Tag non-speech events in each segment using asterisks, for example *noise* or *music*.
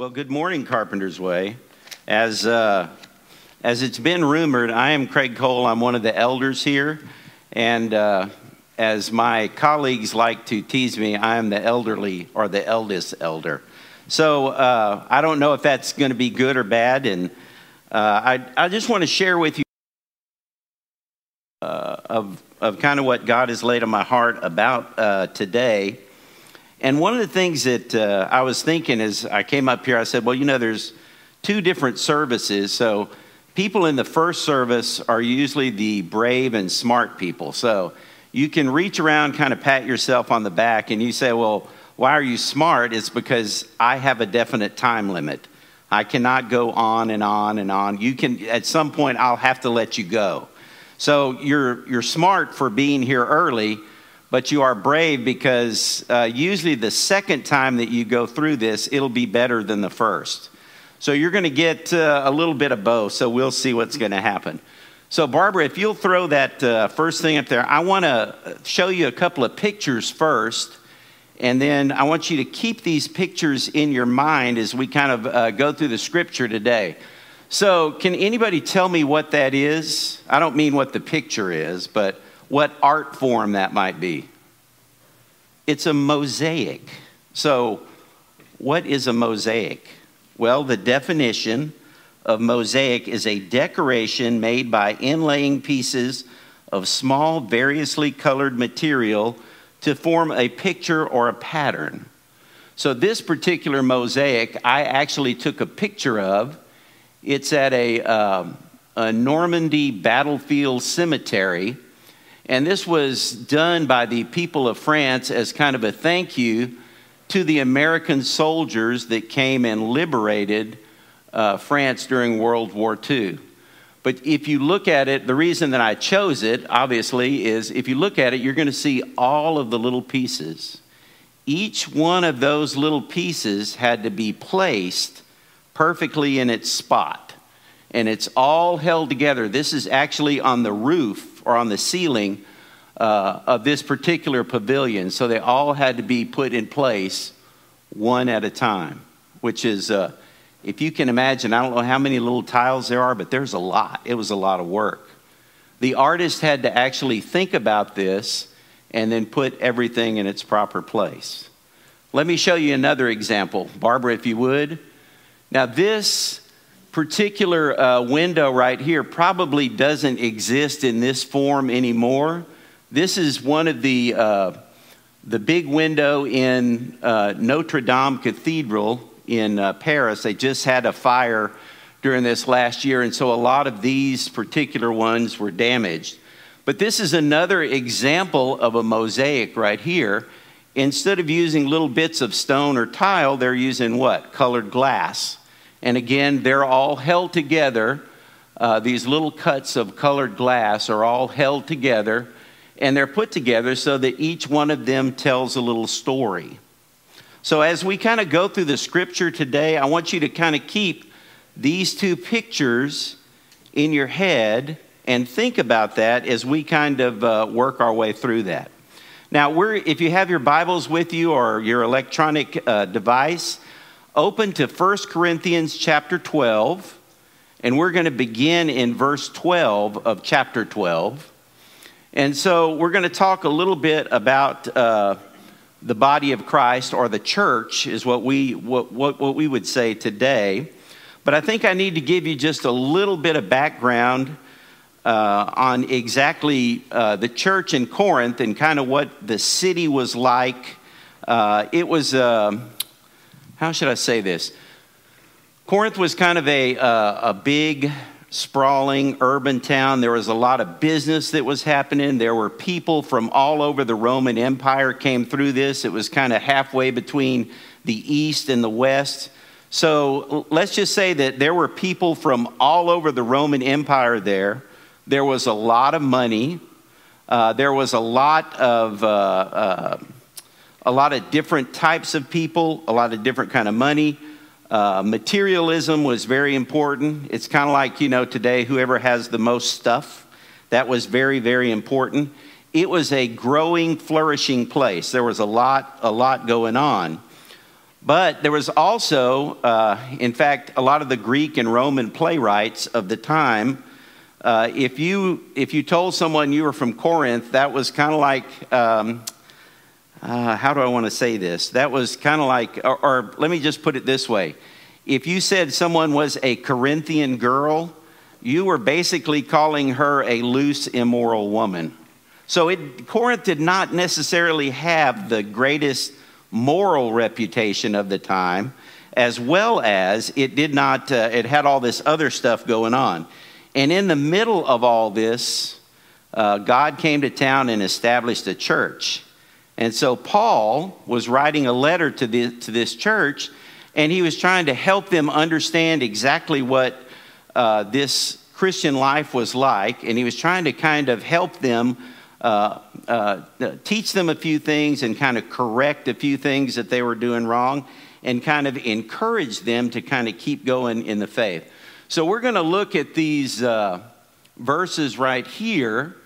Well, good morning, Carpenter's Way. As, uh, as it's been rumored, I am Craig Cole. I'm one of the elders here. And uh, as my colleagues like to tease me, I am the elderly or the eldest elder. So uh, I don't know if that's going to be good or bad. And uh, I, I just want to share with you uh, of, of kind of what God has laid on my heart about uh, today. And one of the things that uh, I was thinking as I came up here, I said, well, you know, there's two different services. So people in the first service are usually the brave and smart people. So you can reach around, kind of pat yourself on the back, and you say, well, why are you smart? It's because I have a definite time limit. I cannot go on and on and on. You can, at some point, I'll have to let you go. So you're, you're smart for being here early but you are brave because uh, usually the second time that you go through this, it'll be better than the first. So you're going to get uh, a little bit of both. So we'll see what's going to happen. So, Barbara, if you'll throw that uh, first thing up there, I want to show you a couple of pictures first. And then I want you to keep these pictures in your mind as we kind of uh, go through the scripture today. So, can anybody tell me what that is? I don't mean what the picture is, but what art form that might be. It's a mosaic. So, what is a mosaic? Well, the definition of mosaic is a decoration made by inlaying pieces of small, variously colored material to form a picture or a pattern. So, this particular mosaic, I actually took a picture of. It's at a, um, a Normandy battlefield cemetery and this was done by the people of France as kind of a thank you to the American soldiers that came and liberated uh, France during World War II. But if you look at it, the reason that I chose it, obviously, is if you look at it, you're going to see all of the little pieces. Each one of those little pieces had to be placed perfectly in its spot. And it's all held together. This is actually on the roof or on the ceiling uh, of this particular pavilion. So they all had to be put in place one at a time, which is, uh, if you can imagine, I don't know how many little tiles there are, but there's a lot. It was a lot of work. The artist had to actually think about this and then put everything in its proper place. Let me show you another example. Barbara, if you would. Now, this particular uh, window right here probably doesn't exist in this form anymore. This is one of the, uh, the big window in uh, Notre Dame Cathedral in uh, Paris. They just had a fire during this last year, and so a lot of these particular ones were damaged. But this is another example of a mosaic right here. Instead of using little bits of stone or tile, they're using what? Colored glass. And again, they're all held together. Uh, these little cuts of colored glass are all held together, and they're put together so that each one of them tells a little story. So, as we kind of go through the scripture today, I want you to kind of keep these two pictures in your head and think about that as we kind of uh, work our way through that. Now, if you have your Bibles with you or your electronic uh, device, open to 1 Corinthians chapter 12, and we're going to begin in verse 12 of chapter 12. And so we're going to talk a little bit about uh, the body of Christ, or the church, is what we, what, what, what we would say today. But I think I need to give you just a little bit of background uh, on exactly uh, the church in Corinth and kind of what the city was like. Uh, it was um, how should I say this? Corinth was kind of a, uh, a big, sprawling urban town. There was a lot of business that was happening. There were people from all over the Roman Empire came through this. It was kind of halfway between the east and the west. So let's just say that there were people from all over the Roman Empire there. There was a lot of money. Uh, there was a lot of uh, uh, a lot of different types of people, a lot of different kind of money. Uh, materialism was very important. It's kind of like, you know, today, whoever has the most stuff, that was very, very important. It was a growing, flourishing place. There was a lot, a lot going on. But there was also, uh, in fact, a lot of the Greek and Roman playwrights of the time. Uh, if you if you told someone you were from Corinth, that was kind of like um, uh, how do I want to say this? That was kind of like, or, or let me just put it this way: if you said someone was a Corinthian girl, you were basically calling her a loose, immoral woman. So it, Corinth did not necessarily have the greatest moral reputation of the time, as well as it did not, uh, it had all this other stuff going on. And in the middle of all this, uh, God came to town and established a church. And so Paul was writing a letter to, the, to this church, and he was trying to help them understand exactly what uh, this Christian life was like. And he was trying to kind of help them uh, uh, teach them a few things and kind of correct a few things that they were doing wrong and kind of encourage them to kind of keep going in the faith. So we're going to look at these uh, verses right here,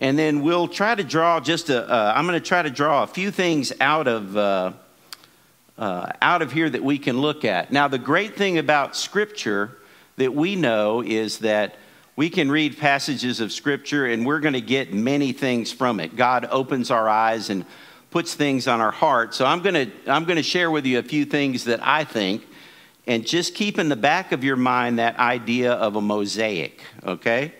and then we'll try to draw just a. am going to try to draw a few things out of. Uh, uh, out of here that we can look at. Now, the great thing about Scripture that we know is that we can read passages of Scripture and we're going to get many things from it. God opens our eyes and puts things on our heart. So I'm going to I'm going to share with you a few things that I think and just keep in the back of your mind that idea of a mosaic, okay?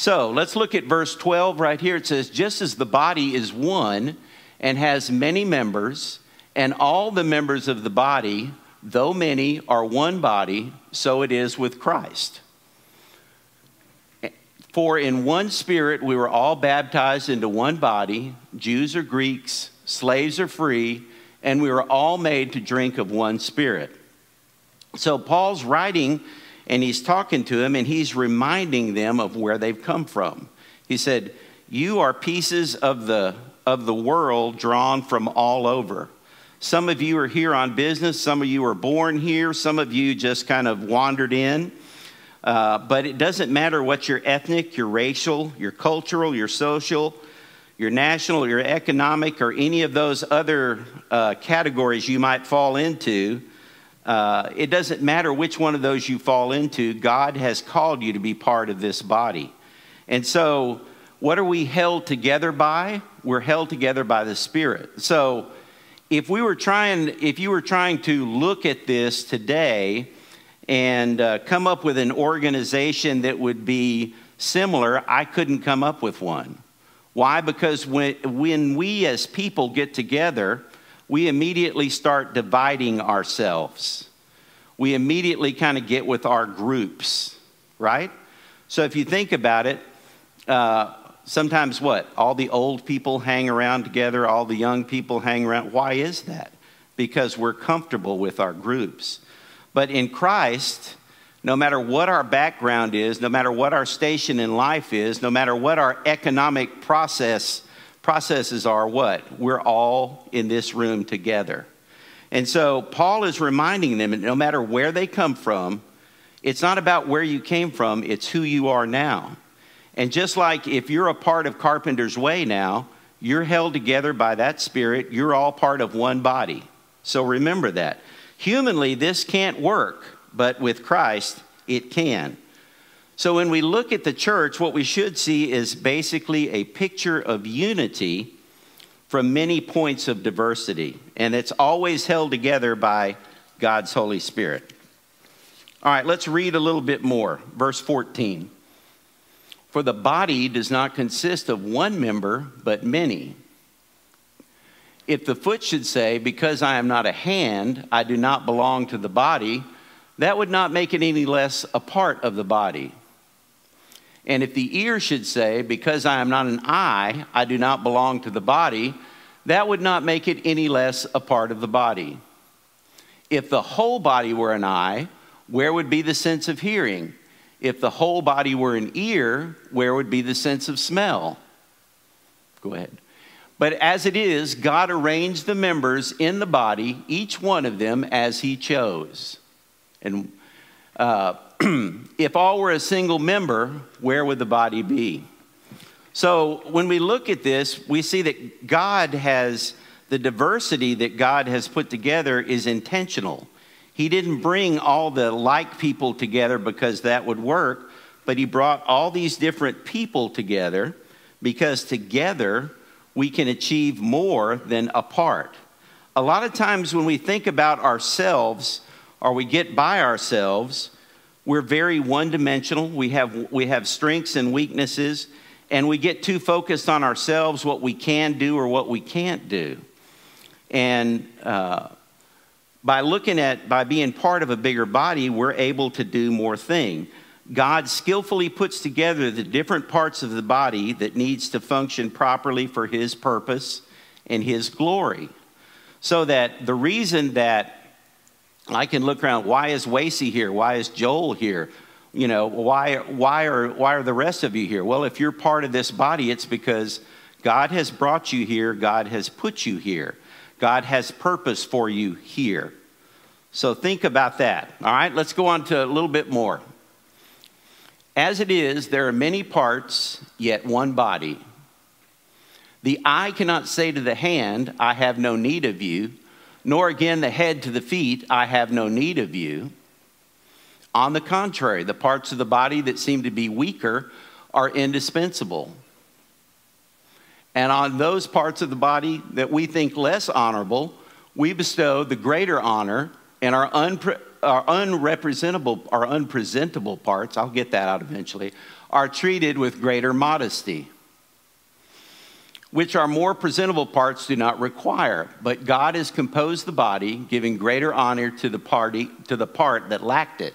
So, let's look at verse 12 right here. It says just as the body is one and has many members, and all the members of the body, though many, are one body, so it is with Christ. For in one spirit we were all baptized into one body, Jews or Greeks, slaves or free, and we were all made to drink of one spirit. So Paul's writing and he's talking to them and he's reminding them of where they've come from. He said, You are pieces of the, of the world drawn from all over. Some of you are here on business, some of you are born here, some of you just kind of wandered in. Uh, but it doesn't matter what your ethnic, your racial, your cultural, your social, your national, your economic, or any of those other uh, categories you might fall into. Uh, it doesn't matter which one of those you fall into, God has called you to be part of this body. And so, what are we held together by? We're held together by the Spirit. So, if we were trying, if you were trying to look at this today, and uh, come up with an organization that would be similar, I couldn't come up with one. Why? Because when, when we as people get together, we immediately start dividing ourselves. We immediately kind of get with our groups, right? So if you think about it, uh, sometimes what? All the old people hang around together, all the young people hang around. Why is that? Because we're comfortable with our groups. But in Christ, no matter what our background is, no matter what our station in life is, no matter what our economic process processes are, what? We're all in this room together. And so Paul is reminding them that no matter where they come from, it's not about where you came from, it's who you are now. And just like if you're a part of Carpenter's Way now, you're held together by that spirit, you're all part of one body. So remember that. Humanly, this can't work, but with Christ, it can. So when we look at the church, what we should see is basically a picture of unity from many points of diversity, and it's always held together by God's Holy Spirit. All right, let's read a little bit more. Verse 14. For the body does not consist of one member, but many. If the foot should say, Because I am not a hand, I do not belong to the body, that would not make it any less a part of the body. And if the ear should say, Because I am not an eye, I do not belong to the body, that would not make it any less a part of the body. If the whole body were an eye, where would be the sense of hearing? If the whole body were an ear, where would be the sense of smell? Go ahead. But as it is, God arranged the members in the body, each one of them as He chose. And uh, *clears throat* if all were a single member, where would the body be? So when we look at this, we see that God has the diversity that God has put together is intentional. He didn't bring all the like people together because that would work, but He brought all these different people together because together we can achieve more than apart. A lot of times when we think about ourselves or we get by ourselves, we're very one dimensional. We have, we have strengths and weaknesses, and we get too focused on ourselves, what we can do or what we can't do. And uh, by looking at, by being part of a bigger body, we're able to do more things. God skillfully puts together the different parts of the body that needs to function properly for his purpose and his glory. So that the reason that I can look around, why is Wacy here? Why is Joel here? You know, why, why, are, why are the rest of you here? Well, if you're part of this body, it's because God has brought you here, God has put you here. God has purpose for you here. So think about that. All right, let's go on to a little bit more. As it is, there are many parts, yet one body. The eye cannot say to the hand, I have no need of you, nor again the head to the feet, I have no need of you. On the contrary, the parts of the body that seem to be weaker are indispensable. And on those parts of the body that we think less honorable, we bestow the greater honor, and our, unpre- our unrepresentable, our unpresentable parts, I'll get that out eventually, are treated with greater modesty, which our more presentable parts do not require. But God has composed the body, giving greater honor to the party to the part that lacked it.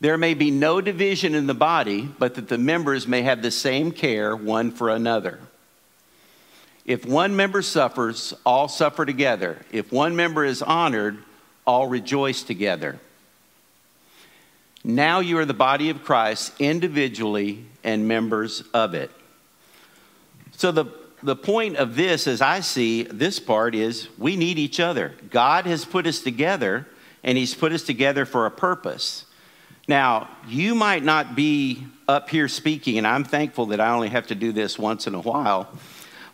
There may be no division in the body, but that the members may have the same care one for another. If one member suffers, all suffer together. If one member is honored, all rejoice together. Now you are the body of Christ individually and members of it. So, the, the point of this, as I see this part, is we need each other. God has put us together, and He's put us together for a purpose. Now, you might not be up here speaking, and I'm thankful that I only have to do this once in a while,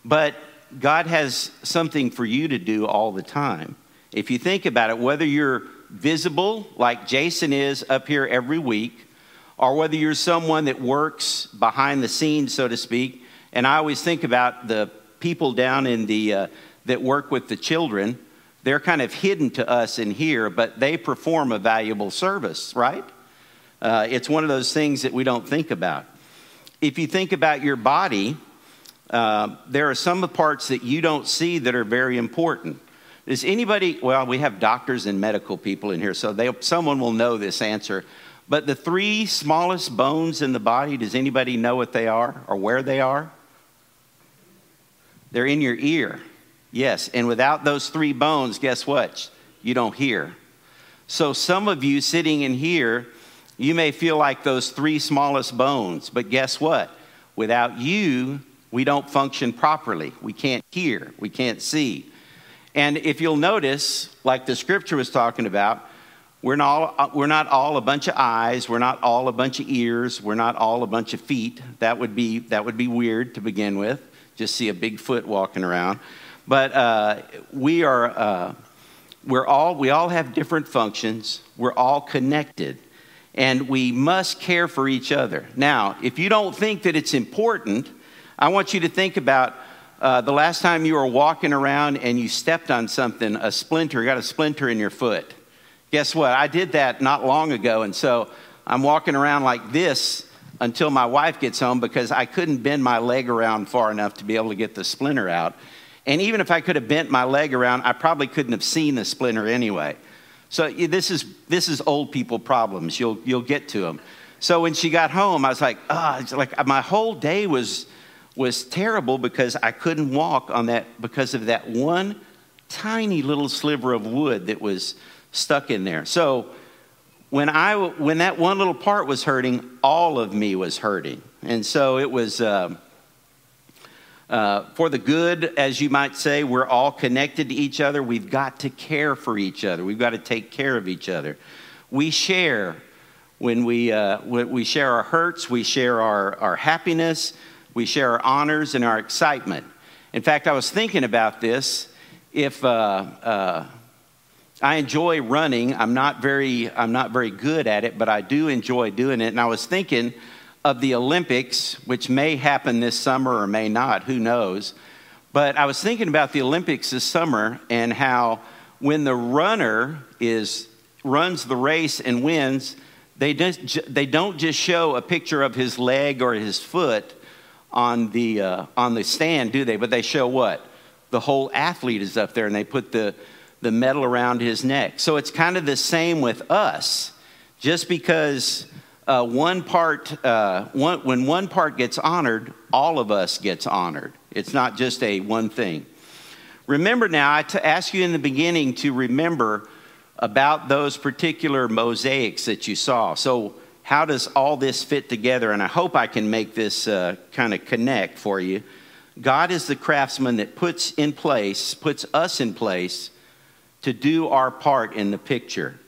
but God has something for you to do all the time. If you think about it, whether you're visible, like Jason is up here every week, or whether you're someone that works behind the scenes, so to speak, and I always think about the people down in the uh, that work with the children. They're kind of hidden to us in here, but they perform a valuable service, right? Uh, it's one of those things that we don't think about. If you think about your body, uh, there are some parts that you don't see that are very important. Does anybody, well, we have doctors and medical people in here, so they, someone will know this answer. But the three smallest bones in the body, does anybody know what they are or where they are? They're in your ear. Yes, and without those three bones, guess what? You don't hear. So some of you sitting in here, you may feel like those three smallest bones, but guess what? Without you, we don't function properly. We can't hear, we can't see. And if you'll notice, like the scripture was talking about, we're not, uh, we're not all a bunch of eyes, we're not all a bunch of ears, we're not all a bunch of feet. That would be, that would be weird to begin with, just see a big foot walking around. But uh, we are, uh, we're all, we all have different functions, we're all connected, and we must care for each other. Now, if you don't think that it's important, I want you to think about uh, the last time you were walking around and you stepped on something, a splinter, got a splinter in your foot. Guess what? I did that not long ago, and so I'm walking around like this until my wife gets home because I couldn't bend my leg around far enough to be able to get the splinter out. And even if I could have bent my leg around, I probably couldn't have seen the splinter anyway. So this is this is old people problems. You'll you'll get to them. So when she got home, I was like, ah, oh, like my whole day was was terrible because I couldn't walk on that because of that one tiny little sliver of wood that was stuck in there. So when I when that one little part was hurting, all of me was hurting, and so it was. Uh, uh, for the good, as you might say, we're all connected to each other. We've got to care for each other. We've got to take care of each other. We share when we, uh, we share our hurts, we share our, our happiness, we share our honors and our excitement. In fact, I was thinking about this. If uh, uh, I enjoy running, I'm not very I'm not very good at it, but I do enjoy doing it. And I was thinking of the Olympics, which may happen this summer or may not, who knows. But I was thinking about the Olympics this summer and how when the runner is runs the race and wins, they, just, they don't just show a picture of his leg or his foot on the, uh, on the stand, do they? But they show what? The whole athlete is up there and they put the, the medal around his neck. So it's kind of the same with us. Just because uh, one part, uh, one, when one part gets honored, all of us gets honored. It's not just a one thing. Remember now, I asked you in the beginning to remember about those particular mosaics that you saw. So, how does all this fit together? And I hope I can make this uh, kind of connect for you. God is the craftsman that puts in place, puts us in place to do our part in the picture.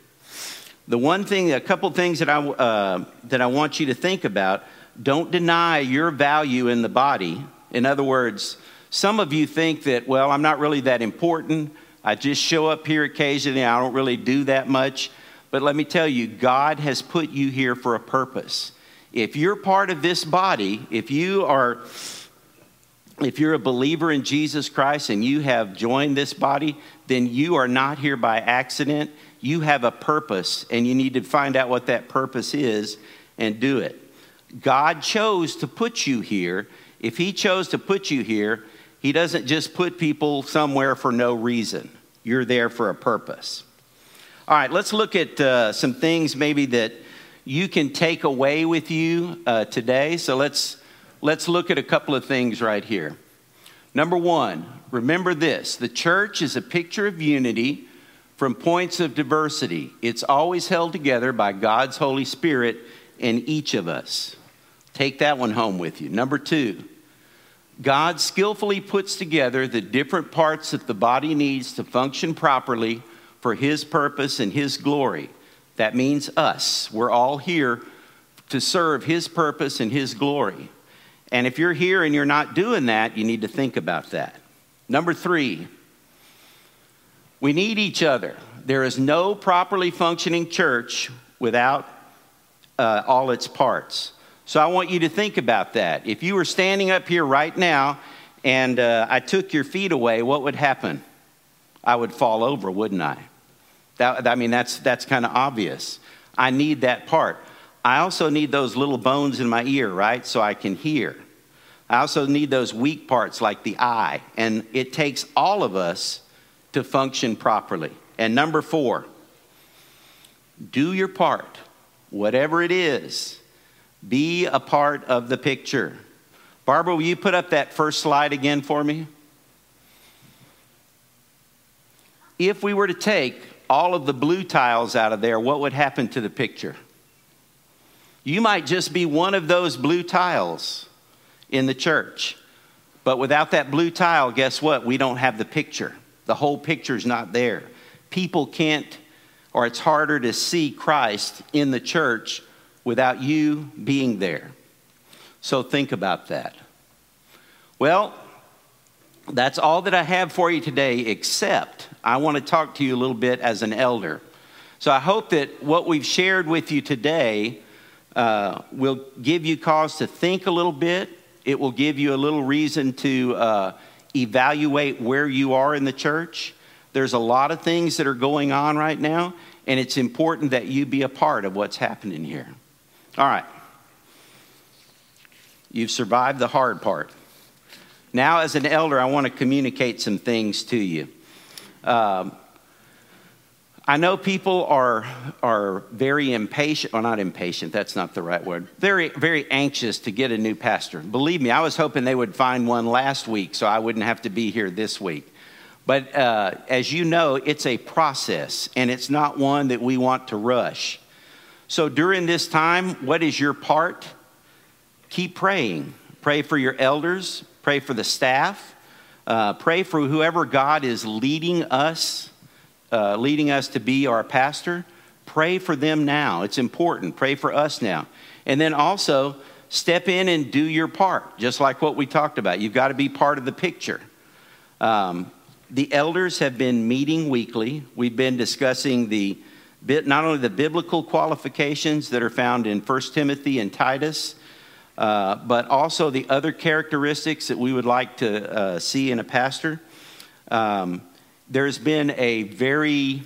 The one thing, a couple things that I, uh, that I want you to think about don't deny your value in the body. In other words, some of you think that, well, I'm not really that important. I just show up here occasionally. I don't really do that much. But let me tell you, God has put you here for a purpose. If you're part of this body, if you are if you're a believer in Jesus Christ and you have joined this body, then you are not here by accident. You have a purpose, and you need to find out what that purpose is and do it. God chose to put you here. If He chose to put you here, He doesn't just put people somewhere for no reason. You're there for a purpose. All right, let's look at uh, some things maybe that you can take away with you uh, today. So let's let's look at a couple of things right here. Number one, remember this: the church is a picture of unity from points of diversity. It's always held together by God's Holy Spirit in each of us. Take that one home with you. Number two, God skillfully puts together the different parts that the body needs to function properly for His purpose and His glory. That means us. We're all here to serve His purpose and His glory. And if you're here and you're not doing that, you need to think about that. Number three, we need each other. There is no properly functioning church without uh, all its parts. So I want you to think about that. If you were standing up here right now and uh, I took your feet away, what would happen? I would fall over, wouldn't I? That, I mean, that's, that's kind of obvious. I need that part. I also need those little bones in my ear, right? So I can hear. I also need those weak parts like the eye. And it takes all of us to function properly. And number four, do your part, whatever it is be a part of the picture. Barbara, will you put up that first slide again for me? If we were to take all of the blue tiles out of there, what would happen to the picture? You might just be one of those blue tiles in the church. But without that blue tile, guess what? We don't have the picture. The whole picture's not there. People can't, or it's harder to see Christ in the church without you being there. So think about that. Well, that's all that I have for you today, except I want to talk to you a little bit as an elder. So I hope that what we've shared with you today uh, will give you cause to think a little bit. It will give you a little reason to uh, evaluate where you are in the church. There's a lot of things that are going on right now, and it's important that you be a part of what's happening here. All right. You've survived the hard part. Now, as an elder, I want to communicate some things to you. Um, I know people are, are very impatient, well, not impatient, that's not the right word, very, very anxious to get a new pastor. Believe me, I was hoping they would find one last week so I wouldn't have to be here this week. But uh, as you know, it's a process, and it's not one that we want to rush. So during this time, what is your part? Keep praying. Pray for your elders, pray for the staff, uh, pray for whoever God is leading us, uh, leading us to be our pastor. Pray for them now. It's important. Pray for us now. And then also step in and do your part, just like what we talked about. You've got to be part of the picture. Um, the elders have been meeting weekly. We've been discussing the not only the biblical qualifications that are found in 1 Timothy and Titus, uh, but also the other characteristics that we would like to uh, see in a pastor. Um, there's been a very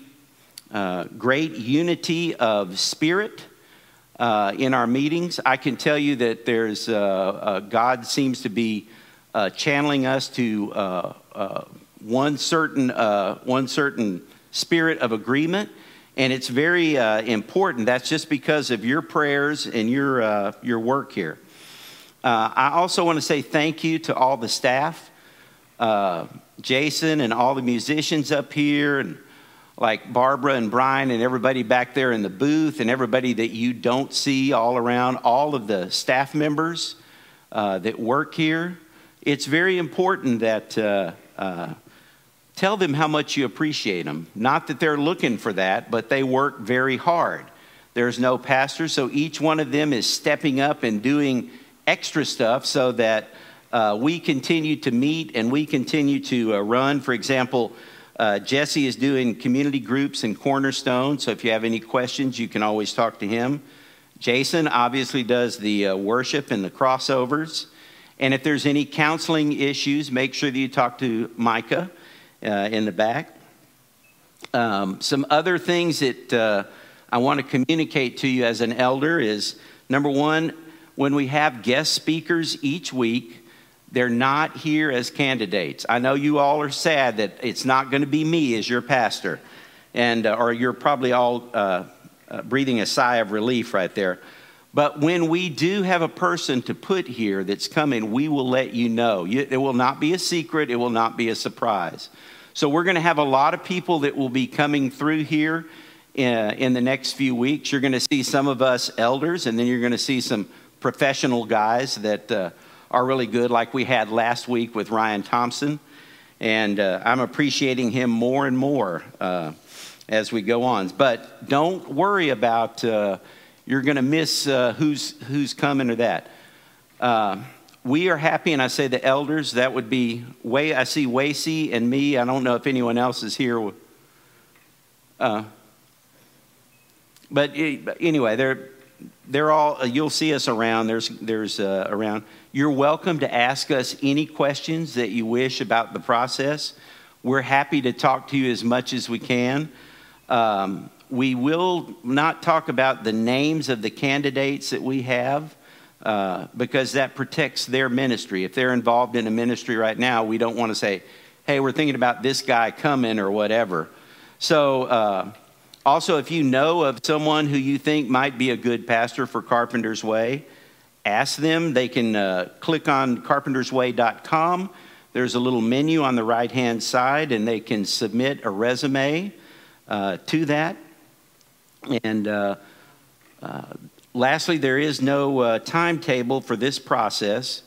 uh, great unity of spirit uh, in our meetings. I can tell you that there's uh, uh, God seems to be channeling us to one certain one certain spirit of agreement and it's very uh, important. That's just because of your prayers and your, uh, your work here. Uh, I also want to say thank you to all the staff, uh, Jason and all the musicians up here, and like Barbara and Brian and everybody back there in the booth, and everybody that you don't see all around, all of the staff members uh, that work here. It's very important that uh, Tell them how much you appreciate them. Not that they're looking for that, but they work very hard. There's no pastor, so each one of them is stepping up and doing extra stuff so that uh, we continue to meet and we continue to uh, run. For example, uh, Jesse is doing community groups in Cornerstone, so if you have any questions, you can always talk to him. Jason obviously does the uh, worship and the crossovers. And if there's any counseling issues, make sure that you talk to Micah uh, in the back. Um, some other things that uh, I want to communicate to you as an elder is number one, when we have guest speakers each week, they're not here as candidates. I know you all are sad that it's not going to be me as your pastor, and uh, or you're probably all uh, uh, breathing a sigh of relief right there. But when we do have a person to put here that's coming, we will let you know. It will not be a secret, it will not be a surprise. So, we're going to have a lot of people that will be coming through here in, uh, in the next few weeks. You're going to see some of us elders, and then you're going to see some professional guys that uh, are really good, like we had last week with Ryan Thompson. And uh, I'm appreciating him more and more uh, as we go on. But don't worry about uh, you're going to miss uh, who's, who's coming or that. Uh, we are happy, and I say the elders, that would be way, I see Wacy and me. I don't know if anyone else is here. Uh, but anyway, they're, they're all, uh, you'll see us around. There's, there's uh, around. You're welcome to ask us any questions that you wish about the process. We're happy to talk to you as much as we can. Um, we will not talk about the names of the candidates that we have uh, because that protects their ministry. If they're involved in a ministry right now, we don't want to say, hey, we're thinking about this guy coming or whatever. So, uh, also, if you know of someone who you think might be a good pastor for Carpenter's Way, ask them. They can uh, click on carpentersway.com. There's a little menu on the right hand side, and they can submit a resume uh, to that. And uh, uh, lastly, there is no uh, timetable for this process.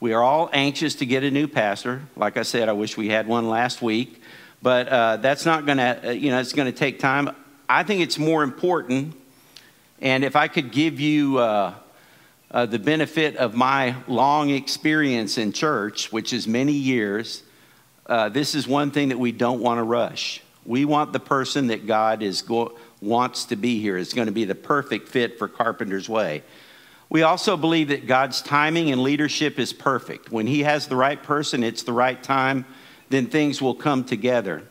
We are all anxious to get a new pastor. Like I said, I wish we had one last week, but uh, that's not going to, you know, it's going to take time. I think it's more important. And if I could give you uh, uh, the benefit of my long experience in church, which is many years, this is one thing that we don't want to rush. We want the person that God is go- wants to be here, is going to be the perfect fit for Carpenter's Way. We also believe that God's timing and leadership is perfect. When He has the right person, it's the right time, then things will come together.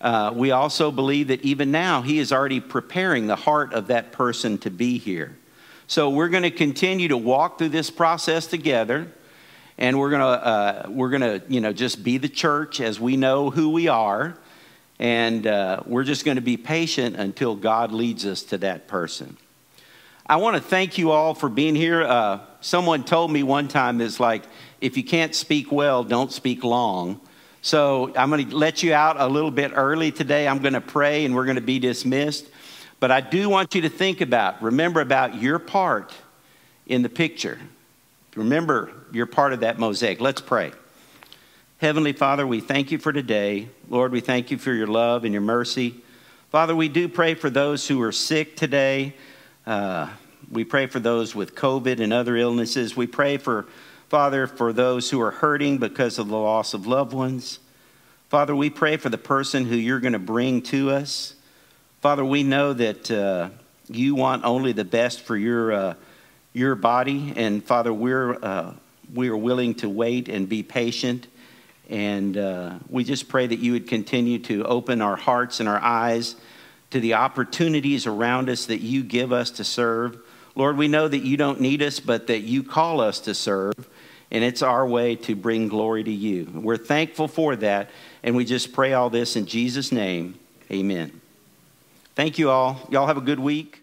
Uh, we also believe that even now, He is already preparing the heart of that person to be here. So we're going to continue to walk through this process together and we're going to uh, we're going to you know just be the church as we know who we are and uh, we're just going to be patient until God leads us to that person. I want to thank you all for being here. Uh, someone told me one time is like, if you can't speak well, don't speak long. So I'm going to let you out a little bit early today. I'm going to pray and we're going to be dismissed. But I do want you to think about, remember about your part in the picture. Remember, you're part of that mosaic. Let's pray. Heavenly Father, we thank you for today. Lord, we thank you for your love and your mercy. Father, we do pray for those who are sick today. Uh, we pray for those with COVID and other illnesses. We pray for, Father, for those who are hurting because of the loss of loved ones. Father, we pray for the person who you're going to bring to us. Father, we know that uh, you want only the best for your, uh, your body. And Father, we're, uh, we are willing to wait and be patient. And uh, we just pray that you would continue to open our hearts and our eyes to the opportunities around us that you give us to serve. Lord, we know that you don't need us, but that you call us to serve. And it's our way to bring glory to you. We're thankful for that. And we just pray all this in Jesus' name. Amen. Thank you all. Y'all have a good week.